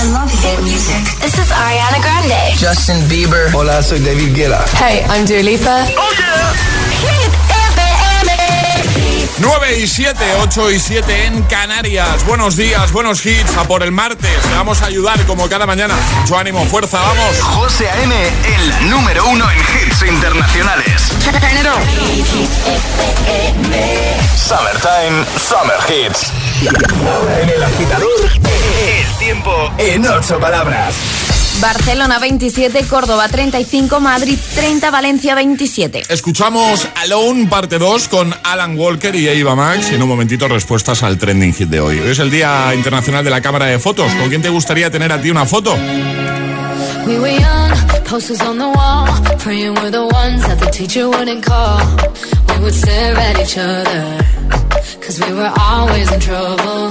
I love hit music. This is Ariana Grande. Justin Bieber. Hola, soy David Guetta. Hey, I'm Dua Lipa. Oh yeah. Hit FM. 9 y 7, 8 y 7 en Canarias. Buenos días, buenos hits. A por el martes. Le vamos a ayudar como cada mañana. Mucho ánimo, fuerza, vamos. José A.M., el número uno en hits internacionales. Summertime, Summer Hits. Ahora en el agitador, el tiempo en ocho palabras. Barcelona 27, Córdoba 35, Madrid 30, Valencia 27. Escuchamos Alone, parte 2, con Alan Walker y Eva Max. Y en un momentito, respuestas al trending hit de hoy. Hoy es el Día Internacional de la Cámara de Fotos. ¿Con quién te gustaría tener a ti una foto? We were young, posters on the wall, praying we're the ones that the teacher wouldn't call. We would stare at each other, cause we were always in trouble.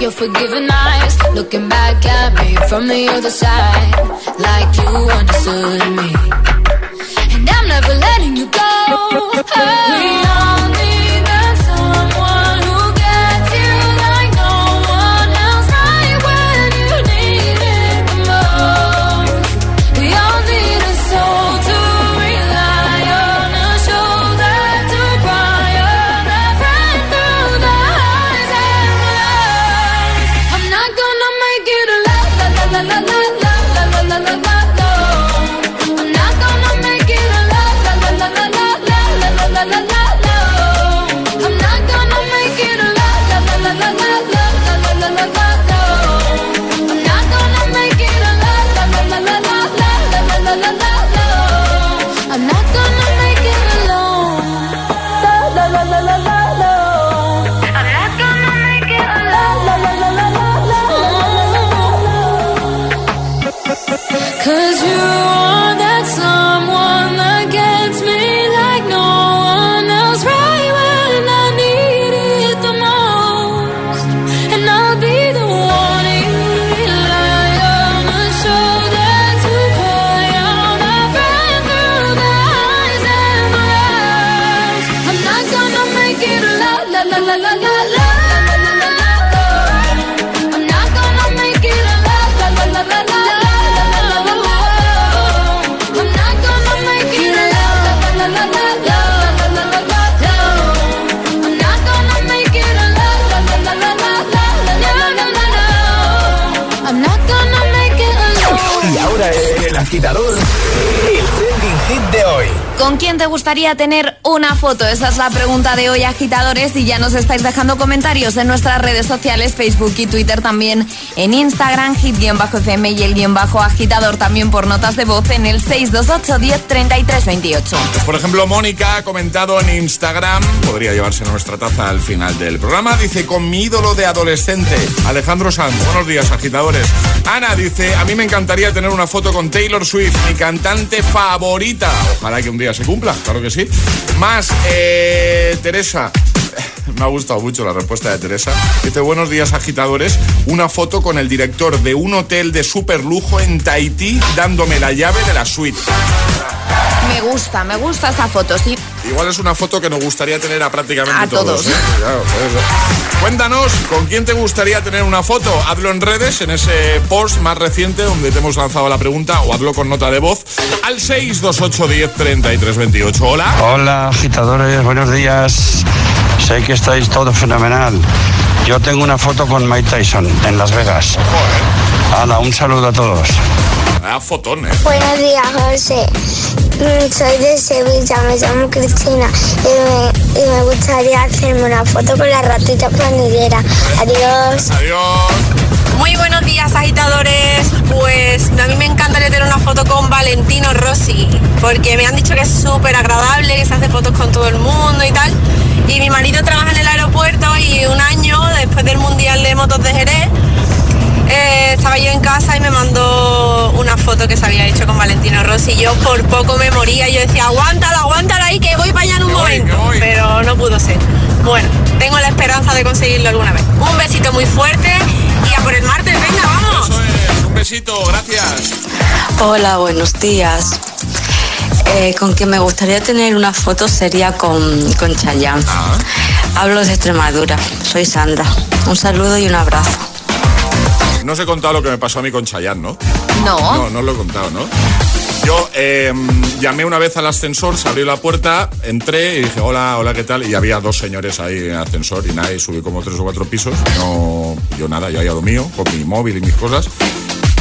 your forgiving eyes, looking back at me from the other side, like you understood me. And I'm never letting you go. We ahora en el agitador, el trending hit de hoy. ¿Con quién te gustaría tener una foto? Esa es la pregunta de hoy, agitadores, y ya nos estáis dejando comentarios en nuestras redes sociales, Facebook y Twitter también, en Instagram, hit-fm y el guion bajo agitador también por notas de voz en el 628 10 33 28. Por ejemplo, Mónica ha comentado en Instagram, podría llevarse nuestra taza al final del programa, dice, con mi ídolo de adolescente, Alejandro Sanz. Buenos días, agitadores. Ana dice, a mí me encantaría tener una foto con Taylor Swift, mi cantante favorita. Ojalá que un día se cumpla, claro que sí. Más, eh, Teresa. Me ha gustado mucho la respuesta de Teresa. Dice, buenos días agitadores. Una foto con el director de un hotel de super lujo en Tahití dándome la llave de la suite. Me gusta, me gusta esta foto, sí. Igual es una foto que nos gustaría tener a prácticamente A todos. ¿eh? Claro, por eso. Cuéntanos, ¿con quién te gustaría tener una foto? Hazlo en redes, en ese post más reciente donde te hemos lanzado la pregunta o hazlo con nota de voz al 628 10 33 28. Hola. Hola agitadores, buenos días. Sé que estáis todo fenomenal. Yo tengo una foto con Mike Tyson en Las Vegas. Hala, un saludo a todos fotones. Buenos días, José. Mm, soy de Sevilla, me llamo Cristina y me, gustaría hacerme una foto con la ratita planillera. Adiós. Adiós. Muy buenos días agitadores, pues a mí me encantaría tener una foto con Valentino Rossi, porque me han dicho que es súper agradable, que se hace fotos con todo el mundo y tal. Y mi marido trabaja en el aeropuerto y un año después del Mundial de Motos de Jerez eh, estaba yo en casa y me mandó una foto que se había hecho con Valentino Rossi. Yo por poco me moría. Yo decía, aguántala, aguántala ahí que voy para allá en un momento. Pero no pudo ser. Bueno, tengo la esperanza de conseguirlo alguna vez. Un besito muy fuerte y a por el martes, venga, vamos. Eso es, un besito, gracias. Hola, buenos días. Eh, con quien me gustaría tener una foto sería con, con Chayanne. Hablo de Extremadura, soy Sandra. Un saludo y un abrazo. No os he contado lo que me pasó a mí con Chayanne, ¿no? No. No, no os lo he contado, ¿no? Yo eh, llamé una vez al ascensor, se abrió la puerta, entré y dije, hola, hola, ¿qué tal? Y había dos señores ahí en el ascensor y nada, y subí como tres o cuatro pisos. No, yo nada, yo ahí a lo mío, con mi móvil y mis cosas.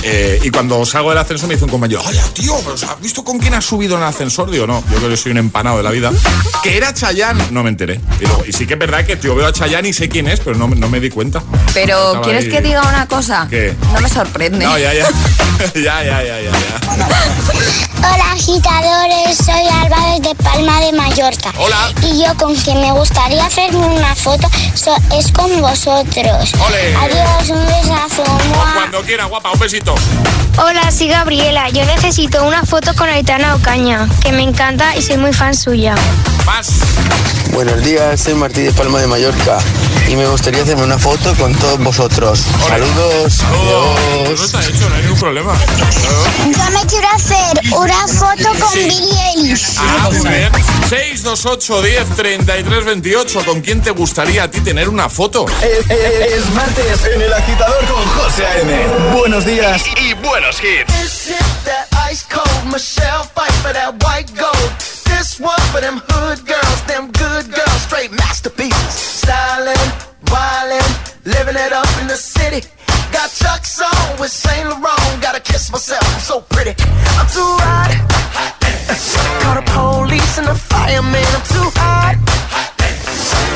Eh, y cuando salgo del ascensor me dice un compañero, oye, tío, pero ¿has visto con quién has subido en el ascensor? Digo, no, yo creo que soy un empanado de la vida. Que era Chayanne, no me enteré. Y, luego, y sí que es verdad que yo veo a Chayanne y sé quién es, pero no, no me di cuenta. Pero, Estaba ¿quieres ahí- que diga una cosa? ¿Qué? No me sorprende. No, ya, ya. ya, ya, ya, ya, ya. Hola agitadores, soy Alba desde Palma de Mallorca. Hola. Y yo con quien me gustaría hacerme una foto so- es con vosotros. Ole. Adiós, un besazo. Cuando quiera, guapa, un besito. Hola, soy Gabriela. Yo necesito una foto con Aitana Ocaña, que me encanta y soy muy fan suya. Más. Buenos días, soy Martí de Palma de Mallorca y me gustaría hacerme una foto con todos vosotros. Saludos. Eso está hecho, no hay ningún problema. Yo me quiero hacer una foto con Billy Ellis. Ah, muy bien. 628 10 33 28. ¿Con quién te gustaría a ti tener una foto? Es, es- es martes en el agitador con José A.M. Buenos días y buenos hits. This one for them hood girls, them good girls, straight masterpieces. Stylin', wildin', living it up in the city. Got Chuck's on with Saint Laurent. Gotta kiss myself, I'm so pretty. I'm too hot. Call the police and the fireman. I'm too hot.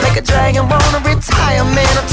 Make a dragon wanna retire, man. I'm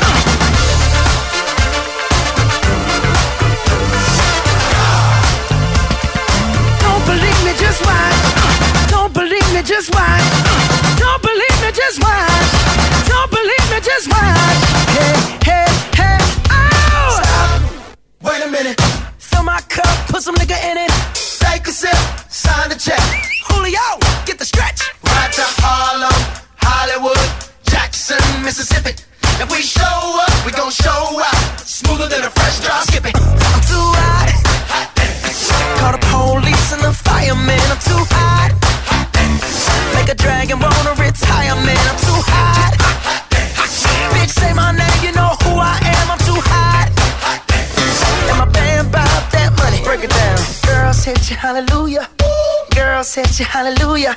Just watch. Don't believe me, just watch. Don't believe me, just watch. Don't believe me, just watch. Hey, hey, hey, oh! Stop. Wait a minute. Fill my cup, put some nigga in it. Take a sip, sign the check. Get the stretch. Right to Harlem, Hollywood, Jackson, Mississippi. If we show up, we gon' show out. Smoother than a fresh drop. Skip it. I'm too hot. Fireman. I'm too hot. Make a dragon wanna retire, man. I'm too hot. Bitch, say my name, you know who I am. I'm too hot. And my band bought that money. Break it down. Girls hit you, hallelujah. Girls hit you, hallelujah.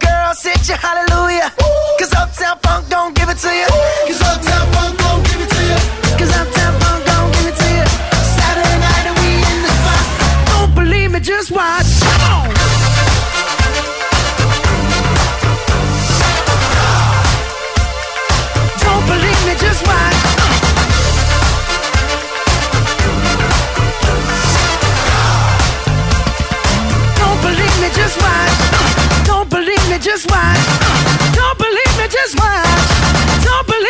Girls hit you, hallelujah. Cause Uptown Funk don't give it to you. Cause Uptown Funk don't give it to you. Cause Uptown Funk don't give it to you. Saturday night and we in the spot. Don't believe me, just watch. Just watch. Don't believe me, just white, don't believe me, just watch. Don't believe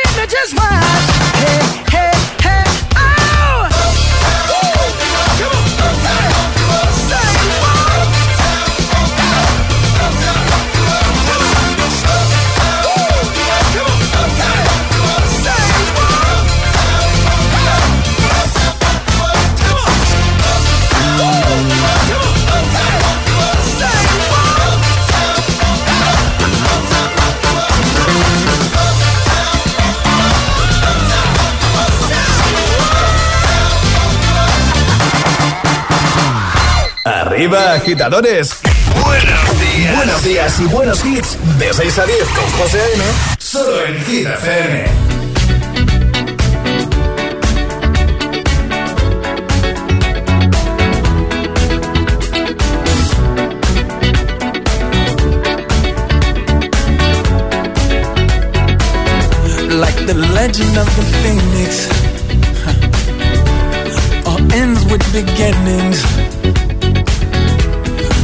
Arriba, agitadores. Buenos días. Buenos días y buenos hits. De 6 a 10 con José A.M. Solo en Hit FM. like the legend of the phoenix. huh. All ends with beginnings.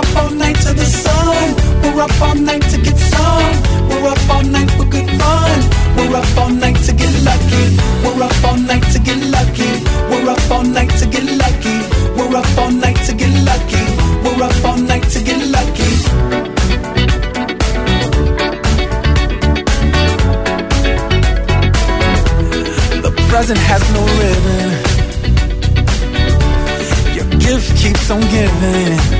Up all night to the sun. We're up all night to get some. We're up all night for good fun. We're up all night to get lucky. We're up all night to get lucky. We're up all night to get lucky. We're up all night to get lucky. We're up all night to get lucky. The present has no ribbon. Your gift keeps on giving.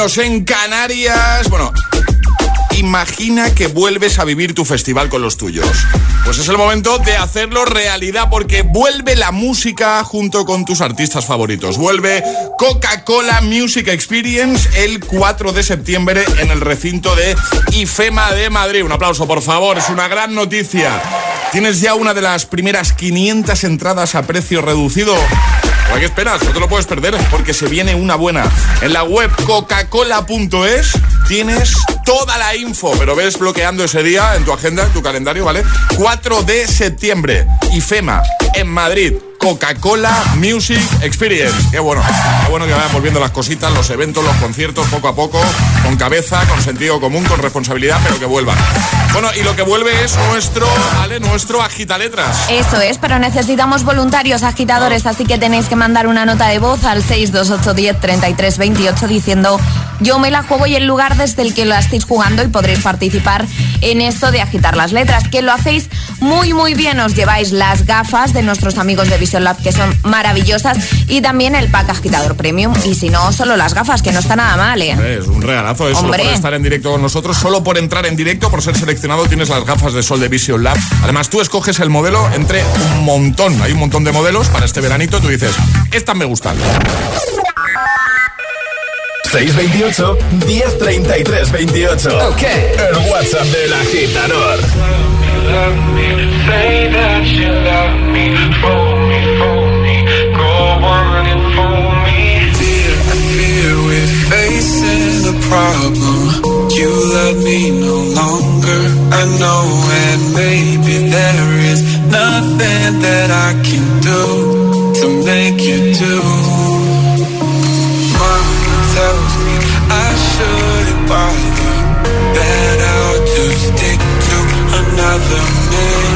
En Canarias. Bueno, imagina que vuelves a vivir tu festival con los tuyos. Pues es el momento de hacerlo realidad porque vuelve la música junto con tus artistas favoritos. Vuelve Coca-Cola Music Experience el 4 de septiembre en el recinto de IFEMA de Madrid. Un aplauso, por favor, es una gran noticia. Tienes ya una de las primeras 500 entradas a precio reducido. ¿A qué esperas? No te lo puedes perder porque se viene una buena. En la web coca-cola.es tienes toda la info, pero ves bloqueando ese día en tu agenda, en tu calendario, ¿vale? 4 de septiembre, IFEMA, en Madrid. Coca-Cola Music Experience. Qué bueno, qué bueno que vayan volviendo las cositas, los eventos, los conciertos, poco a poco, con cabeza, con sentido común, con responsabilidad, pero que vuelvan. Bueno, y lo que vuelve es nuestro, ¿vale? Nuestro agitaletras. Eso es, pero necesitamos voluntarios agitadores, así que tenéis que mandar una nota de voz al 628103328 diciendo yo me la juego y el lugar desde el que la estéis jugando y podréis participar en esto de agitar las letras, que lo hacéis muy muy bien, os lleváis las gafas de nuestros amigos de Vision Lab que son maravillosas y también el pack agitador premium y si no, solo las gafas, que no está nada mal, ¿eh? Es un regalazo eso, por estar en directo con nosotros. Solo por entrar en directo, por ser seleccionado, tienes las gafas de sol de Vision Lab. Además, tú escoges el modelo entre un montón. Hay un montón de modelos para este veranito. Tú dices, estas me gustan. 628 1033 28. Ok. El WhatsApp del agitador. Say that you love me, fool me, me, go on and me. Problem. You love me no longer, I know, and maybe there is nothing that I can do to make you do. another man,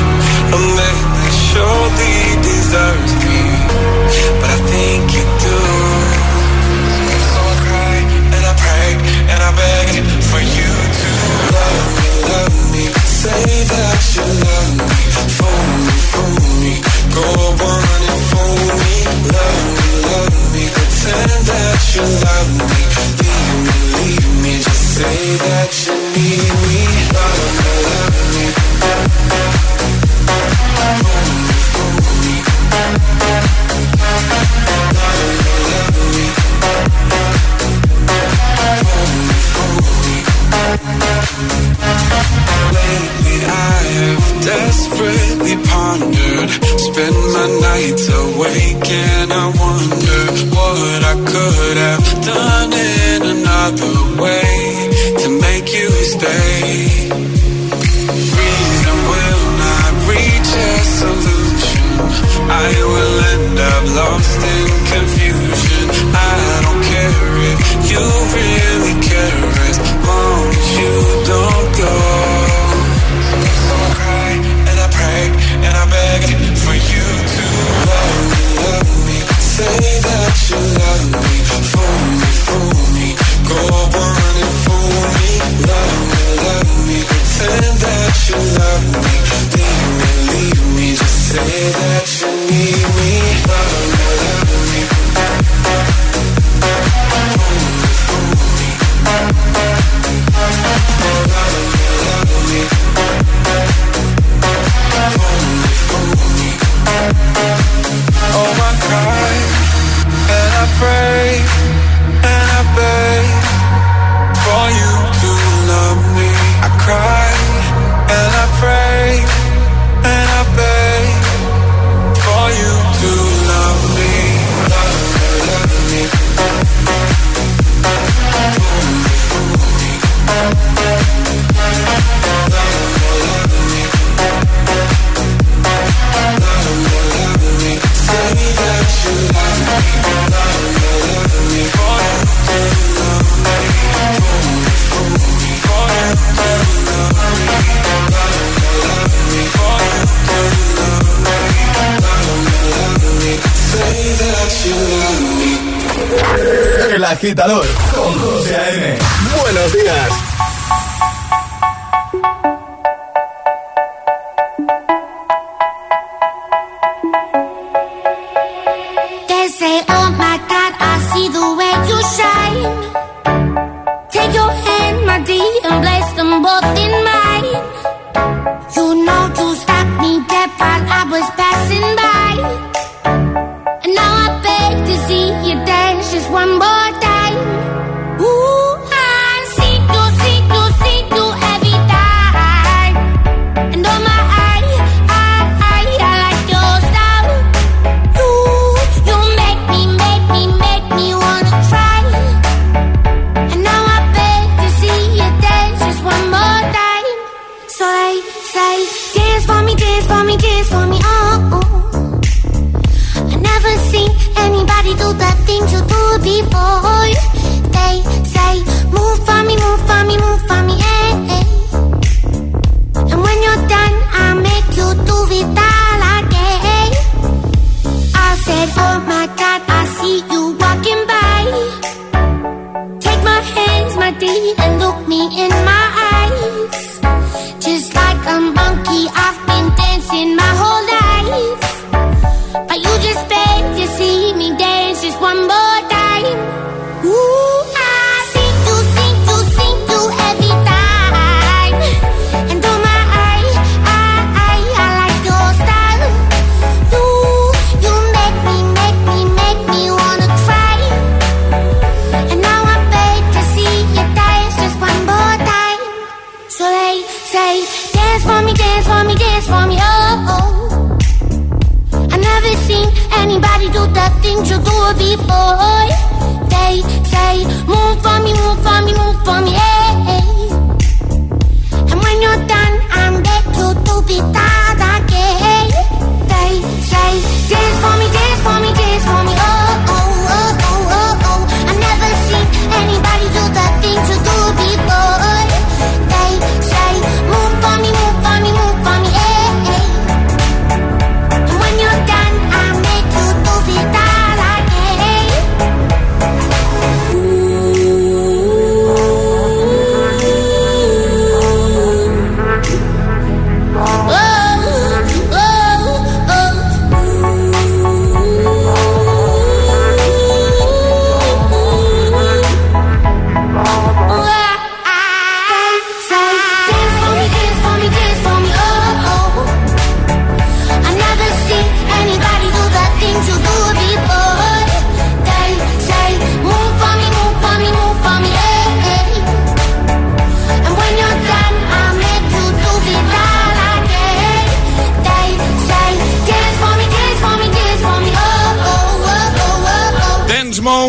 a man that surely deserves me. But I think you do. So I cry and I pray and I beg for you to love me, love me. Say that you love me, fool me, fool me. agitador. all my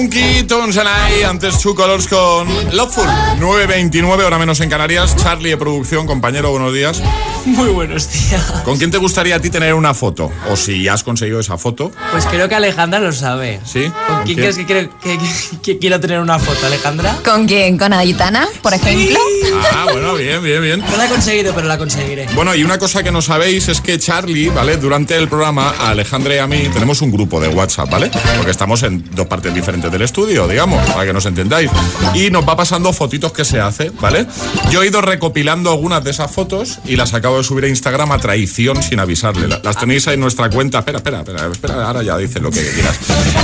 Monkey, Tones antes Two con Loveful. 9.29, hora menos en Canarias. Charlie de producción, compañero, buenos días. Muy buenos días. ¿Con quién te gustaría a ti tener una foto? O si has conseguido esa foto. Pues creo que Alejandra lo sabe. ¿Sí? ¿Con quién crees que, quiero- que- que- que quiero tener una foto, Alejandra? ¿Con quién? ¿Con Aitana, por ejemplo? Ah, bueno, bien, bien, bien. No la he conseguido, pero la conseguiré. Bueno, y una cosa que no sabéis es que Charlie, ¿vale? Durante el programa, a Alejandra y a mí tenemos un grupo de WhatsApp, ¿vale? Porque estamos en dos partes diferentes del estudio, digamos, para que nos entendáis. Y nos va pasando fotitos que se hace, ¿vale? Yo he ido recopilando algunas de esas fotos y las acabo de subir a Instagram a traición sin avisarle. La- Las tenéis ahí en nuestra cuenta. Espera, espera, espera, espera, ahora ya dices lo que quieras.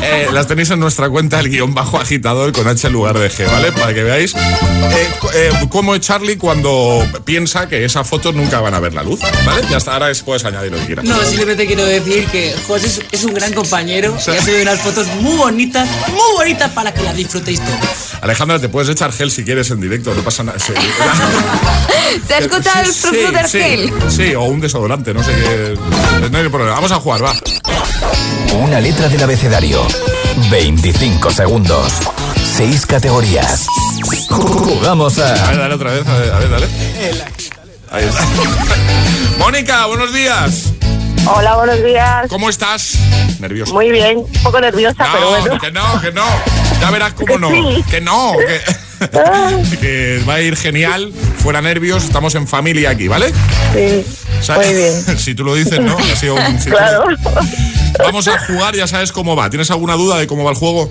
Eh, las tenéis en nuestra cuenta el guion bajo agitador con H en lugar de G, ¿vale? Para que veáis eh, eh, cómo es Charlie cuando piensa que esas fotos nunca van a ver la luz, ¿vale? Ya está, ahora es- puedes añadir lo que quieras. No, simplemente quiero decir que José es, un gran compañero y ha subido unas fotos muy bonitas, muy bonitas para que las disfrutéis todos. Alejandra, te puedes echar gel si quieres en directo, no pasa nada. Sí. ¿Se ha escuchado el Sí, frufru del sí, gel? Sí, o un desodorante, no sé qué. No hay problema. Vamos a jugar, va. Una letra del abecedario. 25 segundos. 6 categorías. Jugamos A a. ver, dale otra vez, a ver, a ver, dale. Ahí está. Mónica, buenos días. Hola, buenos días. ¿Cómo estás? Nerviosa. Muy bien, un poco nerviosa, pero No, bueno. que no, que no. Ya verás cómo no. sí. Que no, que, que va a ir genial. Fuera nervios, estamos en familia aquí, ¿vale? Sí. Muy bien. Si tú lo dices, ¿no? Ha sido un- si tú- Claro. Vamos a jugar, ya sabes cómo va. ¿Tienes alguna duda de cómo va el juego?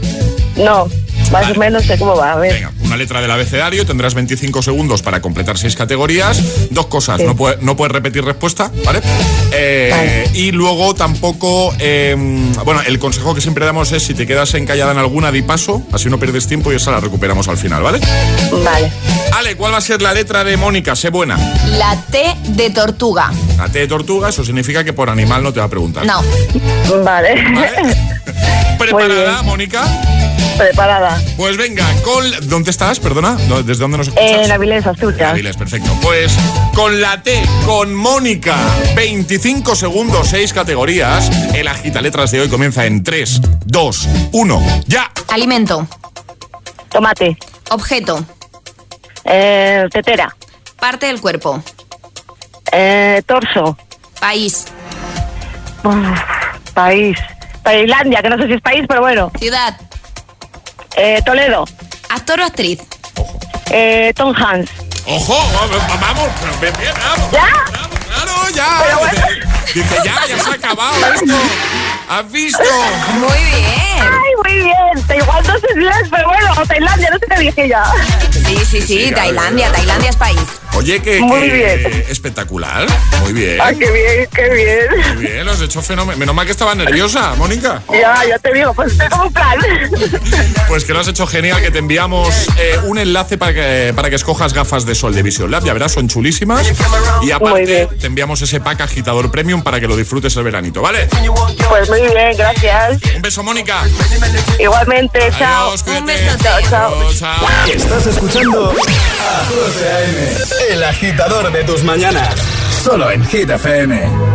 No, más o menos sé cómo va. A ver. Venga, una letra del abecedario, tendrás 25 segundos para completar seis categorías. Dos cosas, no, puede- no puedes repetir respuesta, ¿vale? Eh, Y luego tampoco, eh, bueno, el consejo que siempre damos es si te quedas encallada en alguna, di paso, así no pierdes tiempo y esa la recuperamos al final, ¿vale? Vale. Ale, ¿cuál va a ser la letra de Mónica? Sé buena. La T de tortuga. La T de tortuga, eso significa que por animal no te va a preguntar. No. Vale. ¿Preparada, Mónica? Preparada. Pues venga, con... ¿Dónde estás? Perdona, ¿dó- ¿desde dónde nos escuchas? En Avilés, Asturias. Avilés, perfecto. Pues con la T, con Mónica, 25 segundos, 6 categorías. El agita letras de hoy comienza en 3, 2, 1, ya. Alimento. Tomate. Objeto. Eh, tetera. Parte del cuerpo. Eh, torso. País. Uf, país. Tailandia, que no sé si es país, pero bueno. Ciudad. Eh, Toledo. Actor o actriz. Eh, Tom Hanks. ¡Ojo! Vamos, vamos, bien, bien, vamos. ¿Ya? Claro, ya. Dice, ya, ya se ha acabado esto. ¿Has visto? Muy bien. Ay, muy bien. Te igual no sé si es, pero bueno, Tailandia, no sé qué dije ya. Sí, sí, sí, Tailandia. claro. Tailandia es país. Oye, que, Muy que bien. espectacular. Muy bien. Ah, qué bien, qué bien. Muy bien, lo has hecho fenómeno. Menos mal que estaba nerviosa, Mónica. Ya, ya te digo, pues tengo un plan. Pues que lo has hecho genial, que te enviamos eh, un enlace para que, para que escojas gafas de sol de Vision Lab. Ya verás, son chulísimas. Y aparte, te enviamos ese pack agitador premium para que lo disfrutes el veranito, ¿vale? Pues muy bien, gracias. Un beso, Mónica. Igualmente, chao. Cuídate. Un. Chao, chao. Estás escuchando a José A.M., el agitador de tus mañanas. Solo en Hit FM.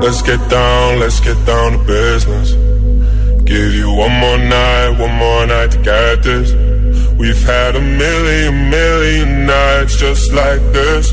Let's get down, let's get down to business. Give you one more night, one more night to get this. We've had a million, million nights just like this.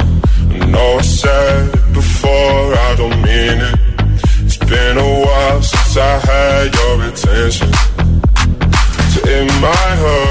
Know I said it before, I don't mean it. It's been a while since I had your attention. So it might hurt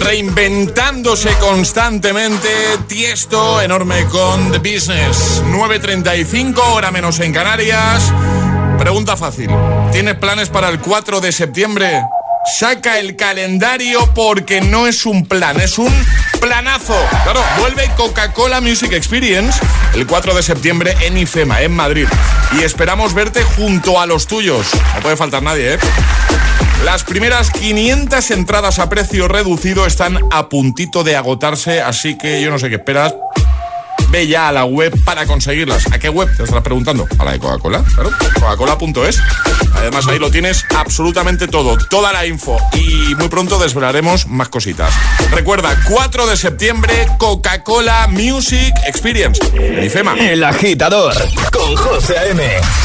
Reinventándose constantemente, Tiesto enorme con The Business. 9.35, hora menos en Canarias. Pregunta fácil. ¿Tienes planes para el 4 de septiembre? Saca el calendario porque no es un plan, es un planazo. Claro, vuelve Coca-Cola Music Experience el 4 de septiembre en IFEMA, en Madrid. Y esperamos verte junto a los tuyos. No puede faltar nadie, ¿eh? Las primeras 500 entradas a precio reducido están a puntito de agotarse, así que yo no sé qué esperas. Ve ya a la web para conseguirlas. ¿A qué web? Te estarás preguntando. A la de Coca-Cola. Coca-Cola.es. Además ahí lo tienes absolutamente todo, toda la info. Y muy pronto desvelaremos más cositas. Recuerda, 4 de septiembre, Coca-Cola Music Experience. En IFEMA. El agitador con José A.M.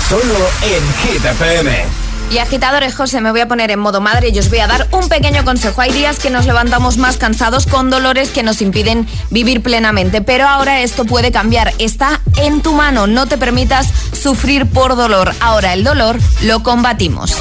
Solo en FM. Y agitadores, José, me voy a poner en modo madre y os voy a dar un pequeño consejo. Hay días que nos levantamos más cansados con dolores que nos impiden vivir plenamente, pero ahora esto puede cambiar. Está en tu mano, no te permitas sufrir por dolor. Ahora el dolor lo combatimos.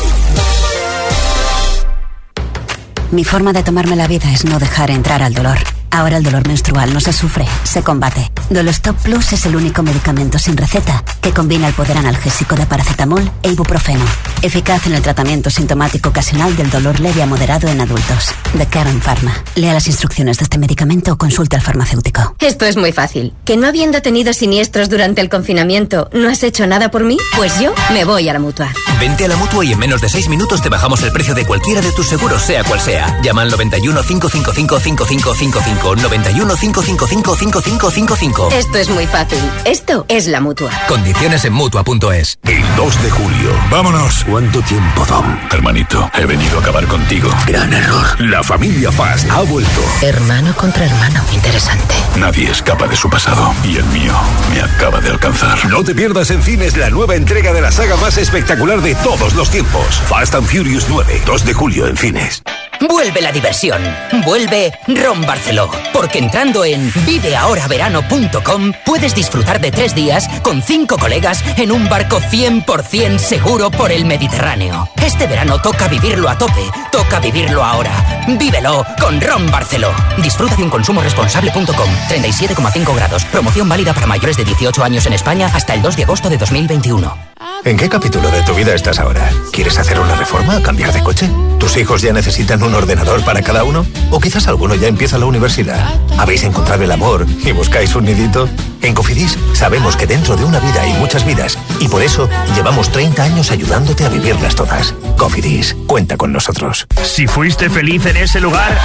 Mi forma de tomarme la vida es no dejar entrar al dolor. Ahora el dolor menstrual no se sufre, se combate. Dolostop Plus es el único medicamento sin receta que combina el poder analgésico de paracetamol e ibuprofeno, eficaz en el tratamiento sintomático ocasional del dolor leve a moderado en adultos. De Karen Pharma. Lea las instrucciones de este medicamento o consulte al farmacéutico. Esto es muy fácil. ¿Que no habiendo tenido siniestros durante el confinamiento, no has hecho nada por mí? Pues yo me voy a la mutua. Vente a la mutua y en menos de 6 minutos te bajamos el precio de cualquiera de tus seguros, sea cual sea. Llama al 91 555 5555 91 555 5555. Esto es muy fácil. Esto es la mutua. Condiciones en mutua.es. El 2 de julio. Vámonos. ¿Cuánto tiempo, Dom? Hermanito, he venido a acabar contigo. Gran error. La familia Fast ha vuelto. Hermano contra hermano. Interesante. Nadie escapa de su pasado. Y el mío me acaba de alcanzar. No te pierdas en cines la nueva entrega de la saga más espectacular de todos los tiempos. Fast and Furious 9, 2 de julio en cines. Vuelve la diversión. Vuelve Ron Barceló. Porque entrando en viveahoraverano.com puedes disfrutar de tres días con cinco colegas en un barco 100% seguro por el Mediterráneo. Este verano toca vivirlo a tope. Toca vivirlo ahora. Vívelo con Ron Barceló. Disfruta de un consumo responsable.com. 37,5 grados. Promoción válida para mayores de 18 años en España hasta el 2 de agosto de 2021. ¿En qué capítulo de tu vida estás ahora? ¿Quieres hacer una reforma? ¿Cambiar de coche? ¿Tus hijos ya necesitan un ordenador para cada uno? ¿O quizás alguno ya empieza la universidad? ¿Habéis encontrado el amor y buscáis un nidito? En Cofidis sabemos que dentro de una vida hay muchas vidas y por eso llevamos 30 años ayudándote a vivirlas todas. Cofidis, cuenta con nosotros. Si fuiste feliz en ese lugar,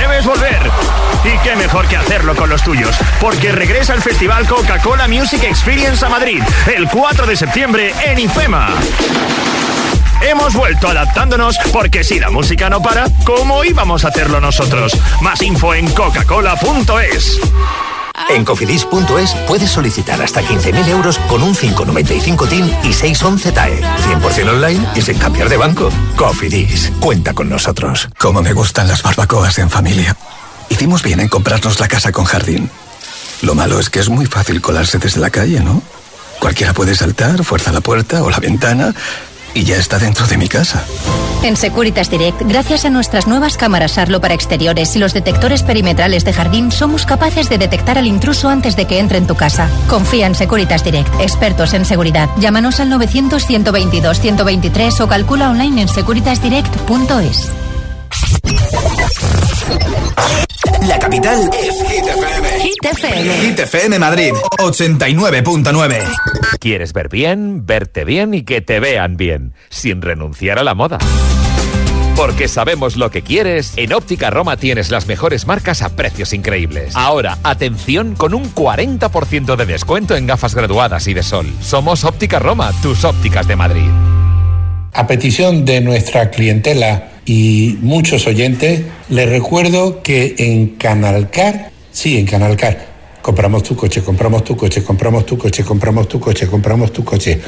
debes volver. Y qué mejor que hacerlo con los tuyos, porque regresa el Festival Coca-Cola Music Experience a Madrid el 4 de septiembre en IFEMA. Hemos vuelto adaptándonos porque si la música no para, ¿cómo íbamos a hacerlo nosotros? Más info en coca-cola.es. En cofidis.es puedes solicitar hasta 15.000 euros con un 595 TIN y 611 TAE. 100% online y sin cambiar de banco. Cofidis, cuenta con nosotros. Como me gustan las barbacoas en familia. Hicimos bien en comprarnos la casa con jardín. Lo malo es que es muy fácil colarse desde la calle, ¿no? Cualquiera puede saltar, fuerza la puerta o la ventana y ya está dentro de mi casa. En Securitas Direct, gracias a nuestras nuevas cámaras Arlo para exteriores y los detectores perimetrales de jardín, somos capaces de detectar al intruso antes de que entre en tu casa. Confía en Securitas Direct, expertos en seguridad. Llámanos al 900-122-123 o calcula online en securitasdirect.es. La capital es Hit FM. Hit FM. Hit FM Madrid, 89.9. ¿Quieres ver bien, verte bien y que te vean bien, sin renunciar a la moda? Porque sabemos lo que quieres, en Óptica Roma tienes las mejores marcas a precios increíbles. Ahora, atención con un 40% de descuento en gafas graduadas y de sol. Somos Óptica Roma, tus ópticas de Madrid. A petición de nuestra clientela y muchos oyentes, les recuerdo que en Canalcar, sí, en Canalcar, compramos tu coche, compramos tu coche, compramos tu coche, compramos tu coche, compramos tu coche.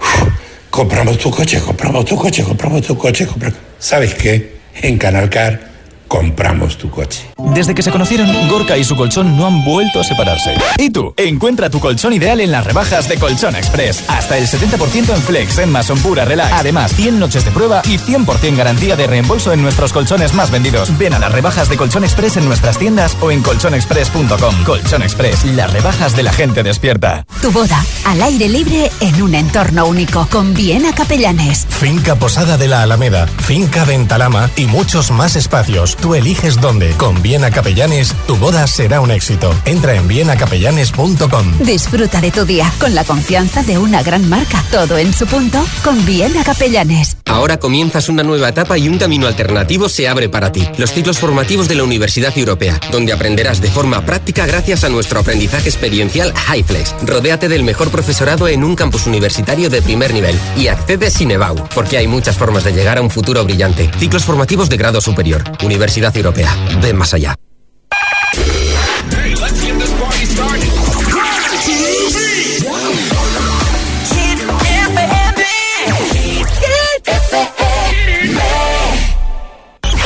Uf, compramos tu coche, compramos tu coche, compramos tu coche, compramos... ¿Sabes qué? En Canalcar compramos tu coche. Desde que se conocieron, Gorka y su colchón no han vuelto a separarse. ¿Y tú? Encuentra tu colchón ideal en las rebajas de Colchón Express. Hasta el 70% en Flex, en Mason Pura Relax. Además, 100 noches de prueba y 100% garantía de reembolso en nuestros colchones más vendidos. Ven a las rebajas de Colchón Express en nuestras tiendas o en colchonexpress.com. Colchón Express, las rebajas de la gente despierta. Tu boda, al aire libre, en un entorno único, con Viena Capellanes. Finca Posada de la Alameda, Finca Ventalama y muchos más espacios. Tú eliges dónde. Con Viena Capellanes, tu boda será un éxito. Entra en vienacapellanes.com. Disfruta de tu día con la confianza de una gran marca. Todo en su punto con Viena Capellanes. Ahora comienzas una nueva etapa y un camino alternativo se abre para ti. Los ciclos formativos de la Universidad Europea, donde aprenderás de forma práctica gracias a nuestro aprendizaje experiencial HighFlex. Rodéate del mejor profesorado en un campus universitario de primer nivel y accede sin EBAU, porque hay muchas formas de llegar a un futuro brillante. Ciclos formativos de grado superior. Universidad Europea. Ven más allá.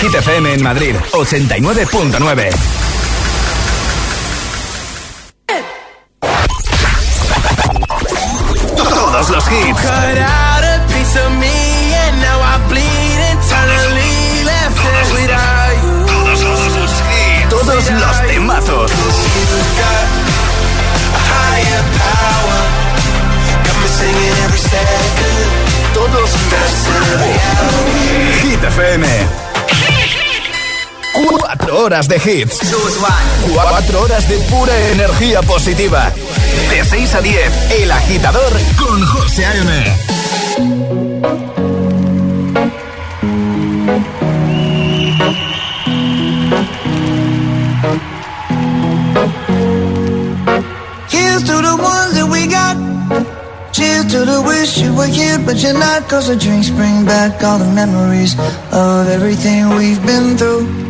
Hit FM en Madrid, 89.9. horas de hits. Cuatro horas de pura energía positiva. De 6 a 10, El Agitador con José A.M. Here's to the ones that we got. Cheers to the wish you were here, but you're not. Cause the drinks bring back all the memories of everything we've been through.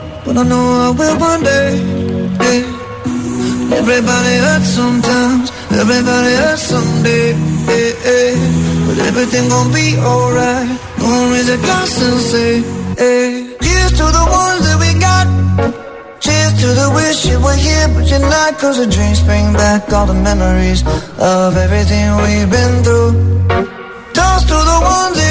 but I know I will one day. Yeah. Everybody hurts sometimes, Everybody hurts someday, eh, eh. but everything gon' be alright. Gonna raise a glass and say, eh. Here's to the ones that we got. Cheers to the wish you were here, but you're not. Cause the drinks bring back all the memories of everything we've been through. Toast to the ones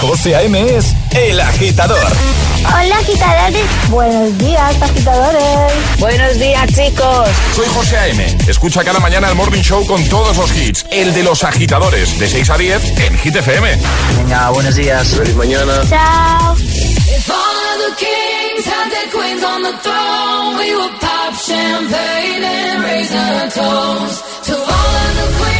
José A.M. es El Agitador. Hola agitadores. Buenos días agitadores. Buenos días chicos. Soy José A.M. Escucha cada mañana el Morning Show con todos los hits. El de los agitadores, de 6 a 10 en Hit FM. Venga, buenos días. Feliz mañana. Chao. The kings queens on the throne, we would pop champagne and raise a toast to all of the queens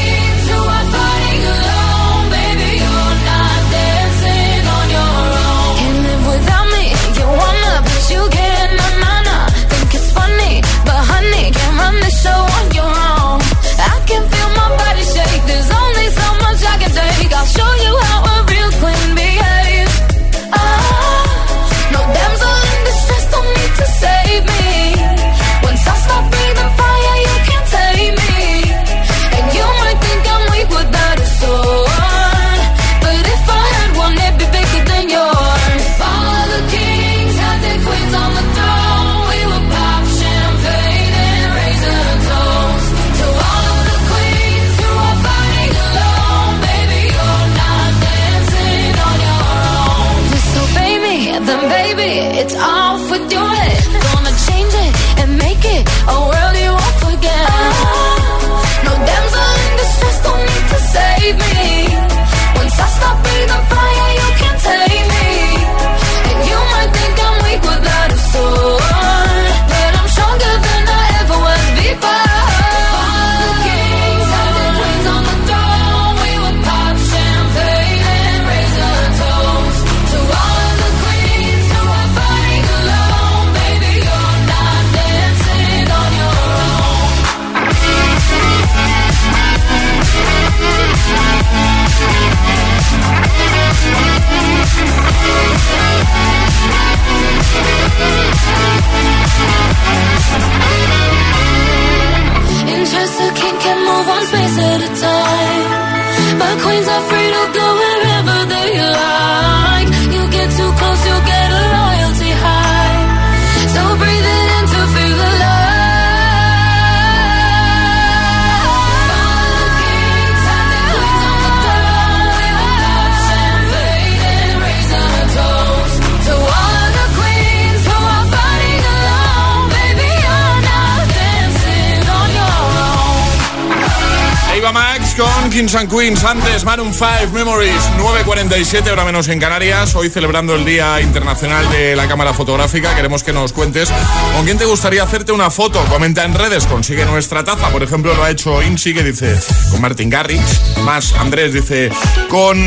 Kings and Queens, antes Maroon 5, Memories, 9.47, hora menos en Canarias. Hoy celebrando el Día Internacional de la Cámara Fotográfica. Queremos que nos cuentes con quién te gustaría hacerte una foto. Comenta en redes, consigue nuestra taza. Por ejemplo, lo ha hecho Insi, que dice con Martin Garrix. Más Andrés dice con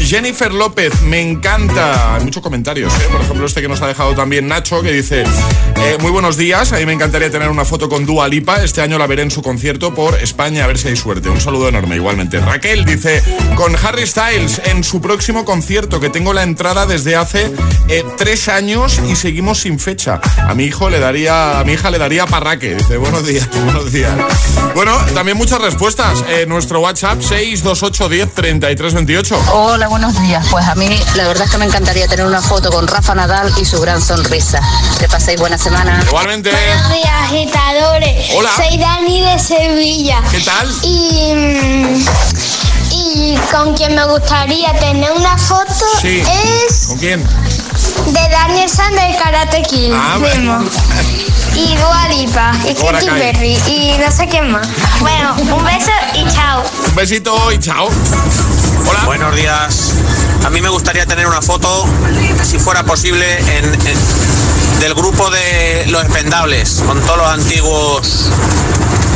Jennifer López, me encanta. Hay muchos comentarios, ¿eh? por ejemplo, este que nos ha dejado también Nacho, que dice eh, muy buenos días. A mí me encantaría tener una foto con Dua Lipa. Este año la veré en su concierto por España, a ver si hay suerte. Un saludo enorme, igualmente. Raquel dice, con Harry Styles en su próximo concierto, que tengo la entrada desde hace eh, tres años y seguimos sin fecha. A mi hijo le daría, a mi hija le daría parraque. Dice, buenos días, buenos días. Bueno, también muchas respuestas. en nuestro WhatsApp 628 10 33 28. Hola, buenos días. Pues a mí la verdad es que me encantaría tener una foto con Rafa Nadal y su gran sonrisa. Que paséis buena semana. Igualmente. Buenos días, agitadores. Hola. Soy Dani de Sevilla. ¿Qué tal? Y, mm, y con quien me gustaría tener una foto Sí. es ¿Con quién? de Daniel San del Karate Kid. Ah, Vemos. Y Dua Lipa, y Katy. Perry, y no sé quién más. Bueno, un beso y chao. Un besito y chao. Hola. Buenos días. A mí me gustaría tener una foto, si fuera posible, en, en- del grupo de los expendables, con todos los antiguos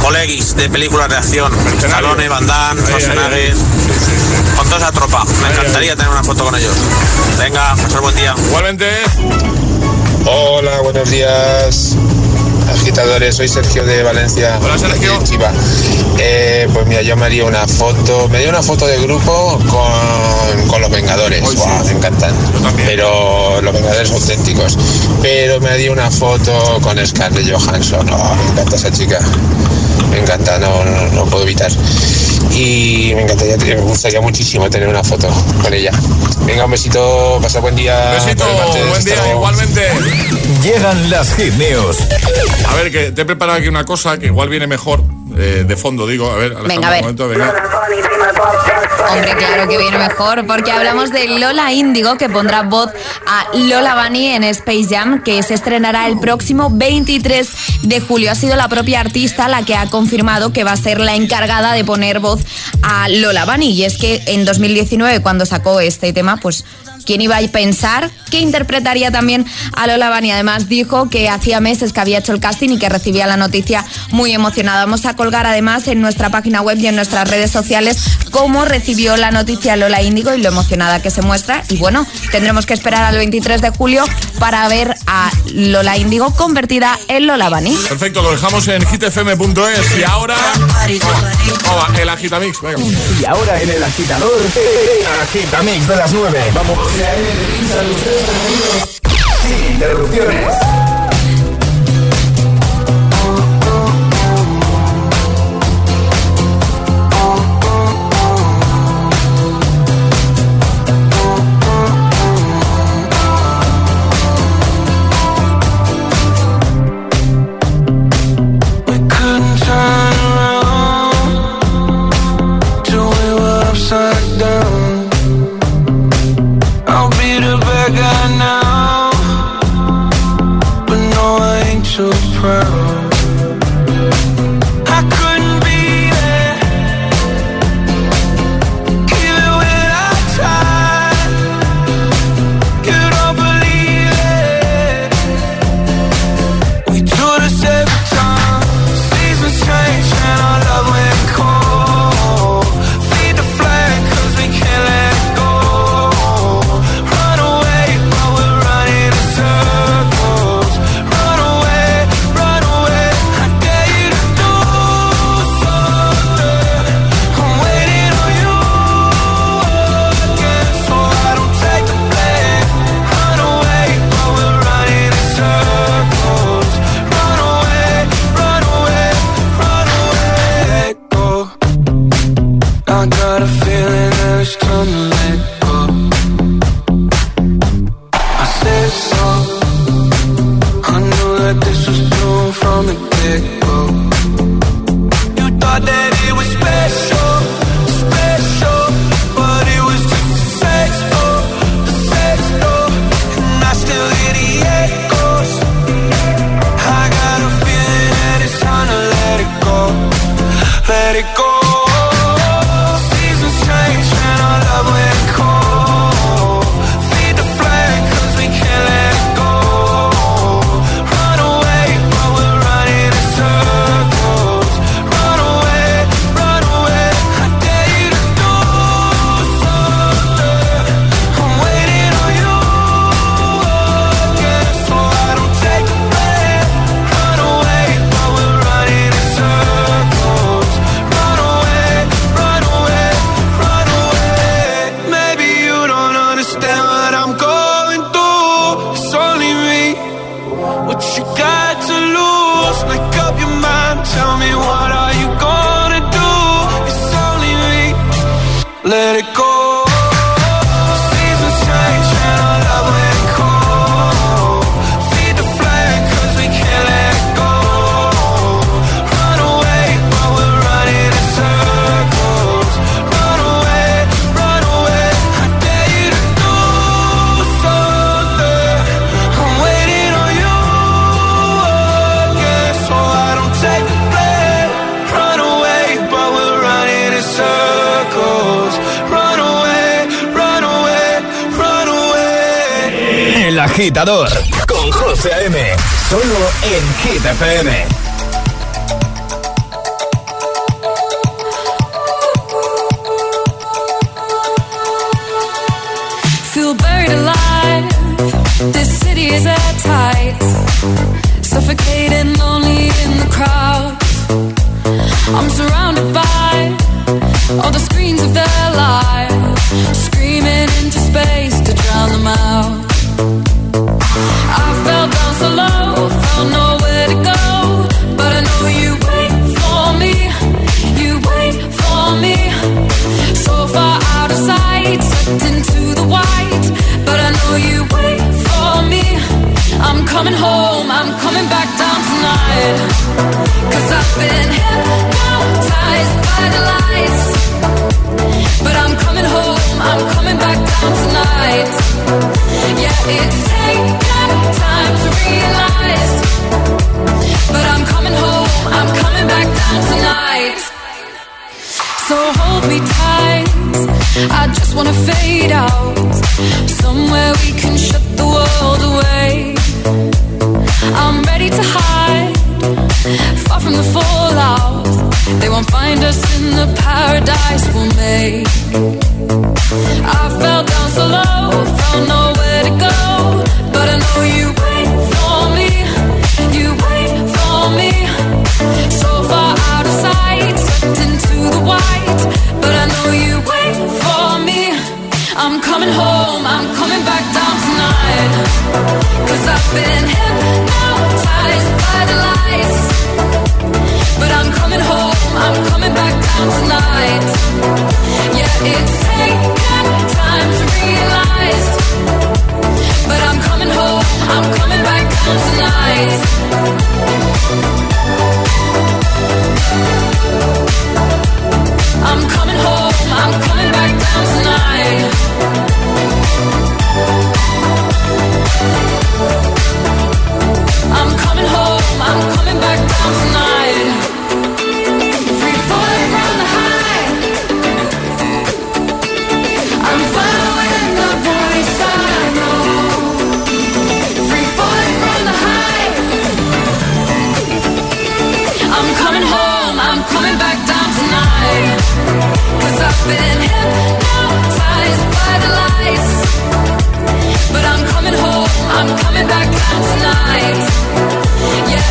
colegis de películas de acción. Stallone, Van Damme, Schwarzenegger, con toda esa tropa. Me encantaría tener una foto con ellos. Venga, pasar buen día. Igualmente. Hola, buenos días. Agitadores, soy Sergio de Valencia. Hola, Sergio. Chiva. Eh, pues mira, yo me haría una foto, me haría una foto de grupo con, con los Vengadores. Guau, me encantan. Pero los Vengadores auténticos. Pero me haría una foto con Scarlett Johansson. Oh, me encanta esa chica. Me encanta, no, no, no puedo evitar. Y me encantaría, me gustaría muchísimo tener una foto con ella. Venga, un besito, pasa buen día. Besito, martes, buen día, luego. igualmente. Llegan las hit news. A ver, que te he preparado aquí una cosa que igual viene mejor. Eh, de fondo, digo. A ver, Alejandro, Venga, a ver. un momento, venga. Hombre, claro que viene mejor, porque hablamos de Lola Índigo, que pondrá voz a Lola Bunny en Space Jam, que se estrenará el próximo 23 de julio. Ha sido la propia artista la que ha confirmado que va a ser la encargada de poner voz a Lola Bunny. Y es que en 2019, cuando sacó este tema, pues ¿Quién iba a pensar que interpretaría también a Lola Bunny? Además dijo que hacía meses que había hecho el casting y que recibía la noticia muy emocionada. Vamos a colgar además en nuestra página web y en nuestras redes sociales cómo recibió la noticia Lola Índigo y lo emocionada que se muestra. Y bueno, tendremos que esperar al 23 de julio para ver a Lola Índigo convertida en Lola Bunny. Perfecto, lo dejamos en hitfm.es. Y ahora. Toma, toma, el agitamix. Venga. Y ahora en el agitador, eh, agitamix de las 9. Vamos. Sin interrupciones. Agitador con José A.M. Solo en Hit FM. Feel buried alive. This city is at tight. Suffocating, I fell down so low, I'm coming home, I'm coming back down tonight. I'm coming back down tonight.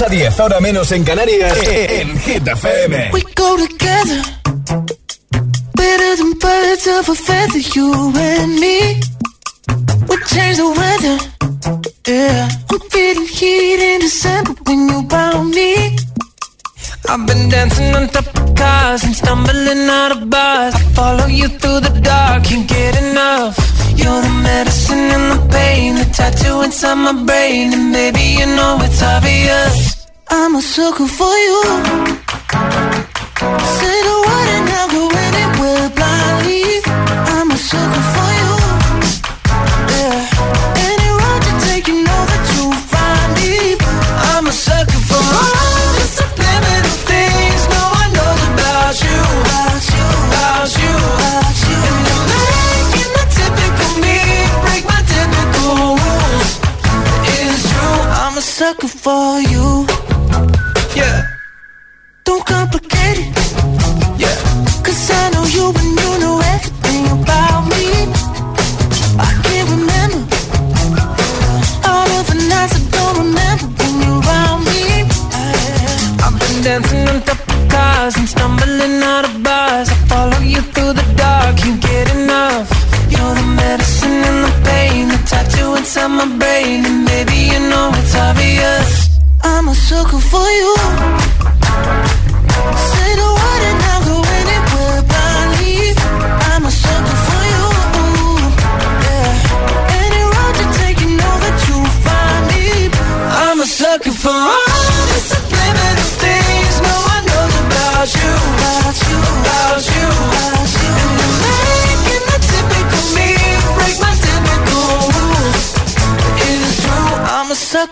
De 6 a 10, ahora menos en Canarias, en Hit FM. We go together better than birds of a feather, you and me. We change the weather, yeah. I'm feeling heat in December when you found me. I've been dancing on top of cars and stumbling out of bars. I follow you through the dark, can't get enough. You're the medicine and the pain, the tattoo inside my brain, and baby you know it's obvious. I'm a sucker for you. Say the word and I'll go anywhere blindly. I'm a sucker for for you. Yeah. Don't complicate it. Yeah. Cause I know you and you know everything about me. I can't remember all of the nights I don't remember when you're around me. I've been dancing on top of cars and stumbling out of bars. I follow you through the dark, can't inside my brain, and baby you know it's obvious. I'm a sucker for you. Say the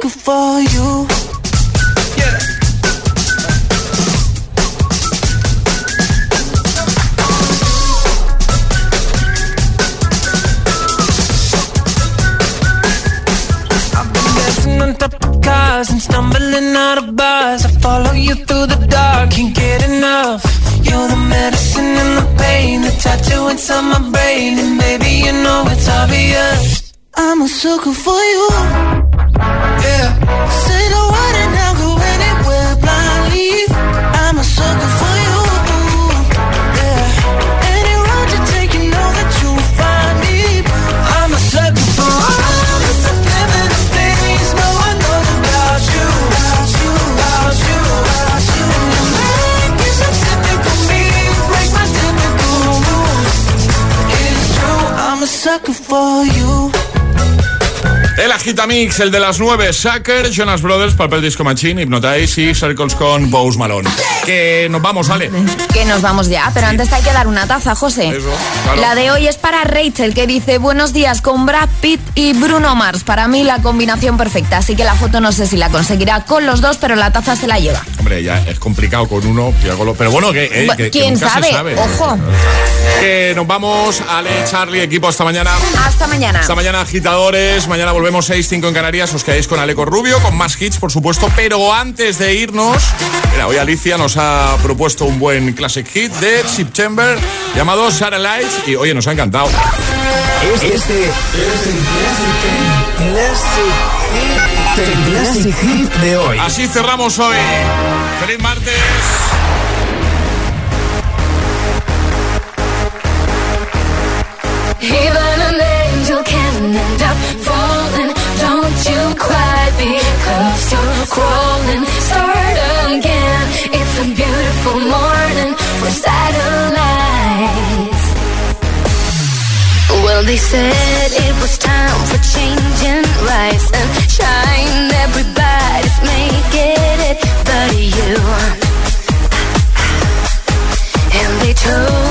sucker for you. El Agitamix, el de las 9, Sucker, Jonas Brothers, Purple Disco Machine, Hypnotize y Circles con Bose Malone. Que nos vamos, Ale. Que nos vamos ya, pero antes hay que dar una taza, José. Eso, claro. La de hoy es para Rachel, que dice buenos días con Brad Pitt y Bruno Mars. Para mí la combinación perfecta, así que la foto no sé si la conseguirá con los dos, pero la taza se la lleva. Hombre, ya es complicado con uno, y algo lo- pero bueno, que, eh, que ¿Quién nunca sabe? se sabe. Ojo. Que nos vamos, Ale, Charlie, equipo, hasta mañana. Hasta mañana. Hasta mañana, agitadores. Mañana volvemos 6, 5 en Canarias. Os quedáis con Aleco Rubio, con más hits, por supuesto. Pero antes de irnos, mira, hoy Alicia nos ha propuesto un buen classic hit de September llamado Satellites. Y oye, nos ha encantado. Este es el Classic Hit de hoy. Así cerramos hoy. ¡Feliz martes! Even an angel can end up falling. Don't you cry because you're crawling. Beautiful morning for satellites. Well, they said it was time for change and rise and shine. Everybody's making it, but you. And they told